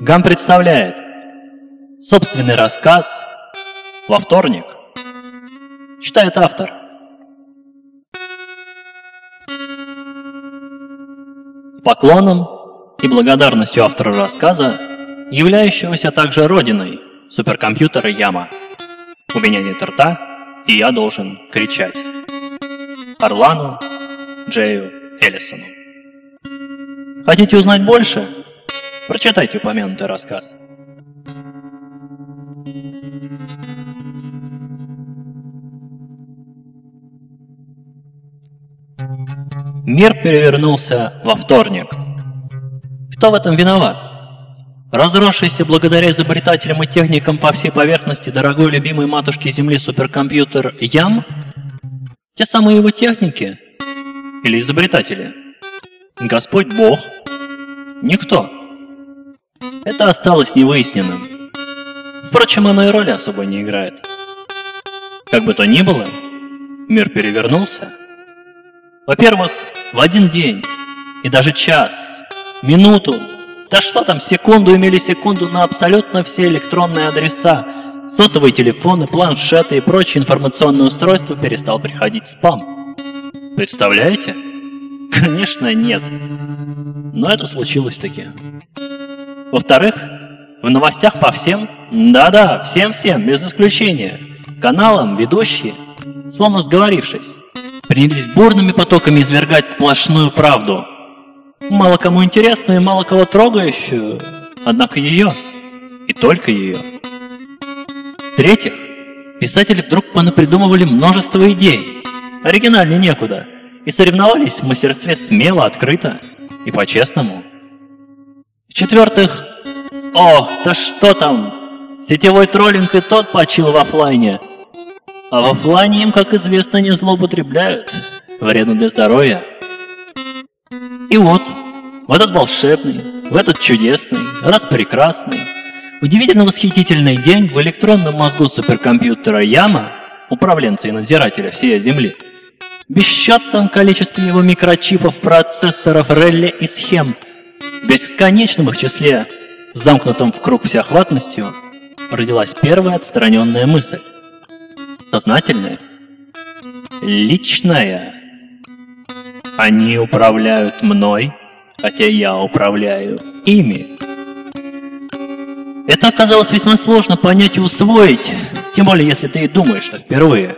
ГАМ представляет собственный рассказ во вторник. Читает автор. С поклоном и благодарностью автора рассказа, являющегося также родиной суперкомпьютера Яма. У меня нет рта, и я должен кричать. Орлану Джею Эллисону. Хотите узнать больше? Прочитайте упомянутый рассказ. Мир перевернулся во вторник. Кто в этом виноват? Разросшийся благодаря изобретателям и техникам по всей поверхности дорогой любимой матушки Земли суперкомпьютер Ям? Те самые его техники? Или изобретатели? Господь Бог? Никто. Это осталось невыясненным. Впрочем, оно и роли особо не играет. Как бы то ни было, мир перевернулся. Во-первых, в один день, и даже час, минуту, да что там, секунду и миллисекунду на абсолютно все электронные адреса, сотовые телефоны, планшеты и прочие информационные устройства перестал приходить спам. Представляете? Конечно, нет. Но это случилось таки. Во-вторых, в новостях по всем, да-да, всем-всем, без исключения, каналам ведущие, словно сговорившись, принялись бурными потоками извергать сплошную правду. Мало кому интересную и мало кого трогающую, однако ее, и только ее. В-третьих, писатели вдруг понапридумывали множество идей, оригинальнее некуда, и соревновались в мастерстве смело, открыто и по-честному. В-четвертых, о, да что там, сетевой троллинг и тот почил в офлайне. А в офлайне им, как известно, не злоупотребляют, вредно для здоровья. И вот, в этот волшебный, в этот чудесный, раз прекрасный, удивительно восхитительный день в электронном мозгу суперкомпьютера Яма, управленца и надзирателя всей Земли, бесчетном количестве его микрочипов, процессоров, реле и схем – в бесконечном их числе, замкнутом в круг всеохватностью, родилась первая отстраненная мысль. Сознательная, личная. Они управляют мной, хотя я управляю ими. Это оказалось весьма сложно понять и усвоить, тем более если ты и думаешь, что впервые.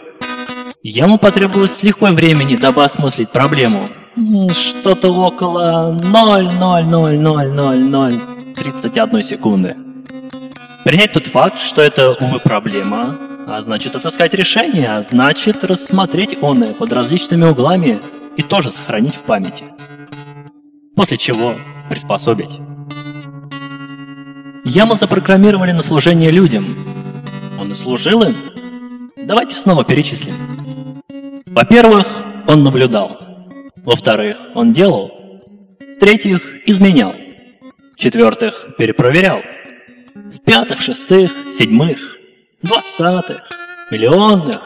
Ему потребовалось с лихвой времени, дабы осмыслить проблему, что-то около 0,0000031 секунды. Принять тот факт, что это, увы, проблема, а значит отыскать решение, а значит рассмотреть оное под различными углами и тоже сохранить в памяти. После чего приспособить. Яму запрограммировали на служение людям. Он и служил им. Давайте снова перечислим. Во-первых, он наблюдал. Во-вторых, он делал. В-третьих, изменял. В-четвертых, перепроверял. В-пятых, шестых, седьмых, двадцатых, миллионных.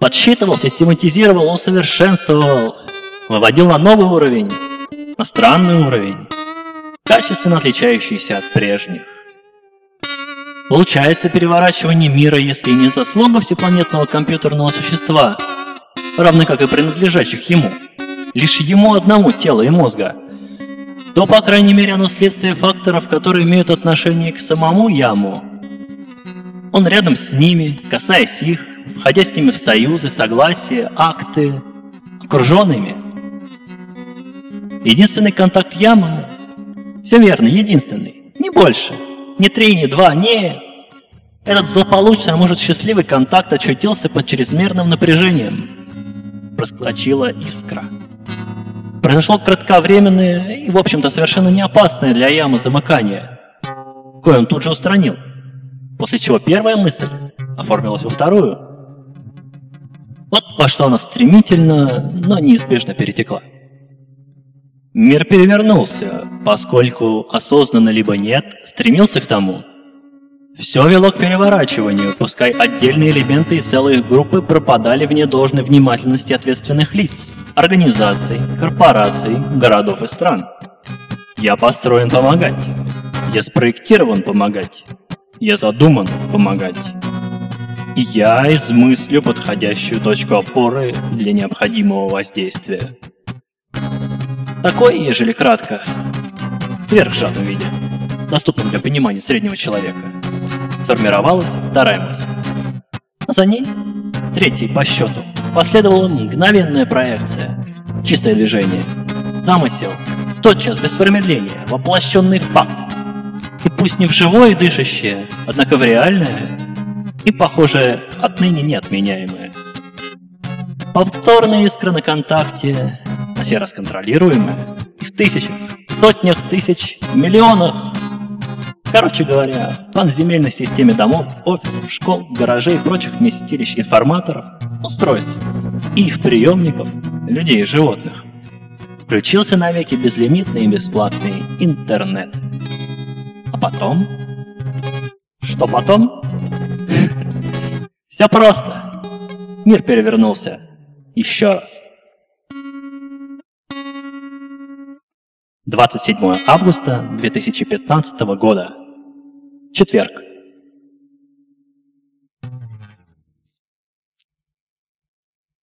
Подсчитывал, систематизировал, усовершенствовал. Выводил на новый уровень, на странный уровень, качественно отличающийся от прежних. Получается переворачивание мира, если не заслуга всепланетного компьютерного существа, равны как и принадлежащих ему – лишь ему одному тела и мозга, то, по крайней мере, оно следствие факторов, которые имеют отношение к самому яму. Он рядом с ними, касаясь их, входя с ними в союзы, согласия, акты, окруженными. Единственный контакт ямы, все верно, единственный, не больше, не три, не два, не... Этот злополучный, а может счастливый контакт очутился под чрезмерным напряжением. Проскочила искра. Произошло кратковременное и, в общем-то, совершенно не опасное для ямы замыкание, кое он тут же устранил, после чего первая мысль оформилась во вторую. Вот во что она стремительно, но неизбежно перетекла. Мир перевернулся, поскольку осознанно либо нет, стремился к тому, все вело к переворачиванию, пускай отдельные элементы и целые группы пропадали вне должной внимательности ответственных лиц, организаций, корпораций, городов и стран. Я построен помогать. Я спроектирован помогать. Я задуман помогать. И я измыслю подходящую точку опоры для необходимого воздействия. Такое, ежели кратко, в сверхсжатом виде, доступном для понимания среднего человека, сформировалась вторая мысль. За ней, третий по счету, последовала мгновенная проекция, чистое движение, замысел, тотчас без промедления, воплощенный факт. И пусть не в живое дышащее, однако в реальное, и, похоже, отныне неотменяемое. Повторная искра на контакте, на сей раз контролируемая, и в тысячах, сотнях тысяч, миллионах. Короче говоря, в панземельной системе домов, офисов, школ, гаражей и прочих вместилищ информаторов, устройств и их приемников, людей и животных, включился навеки безлимитный и бесплатный интернет. А потом? Что потом? Все просто. Мир перевернулся. Еще раз. 27 августа 2015 года. Четверг.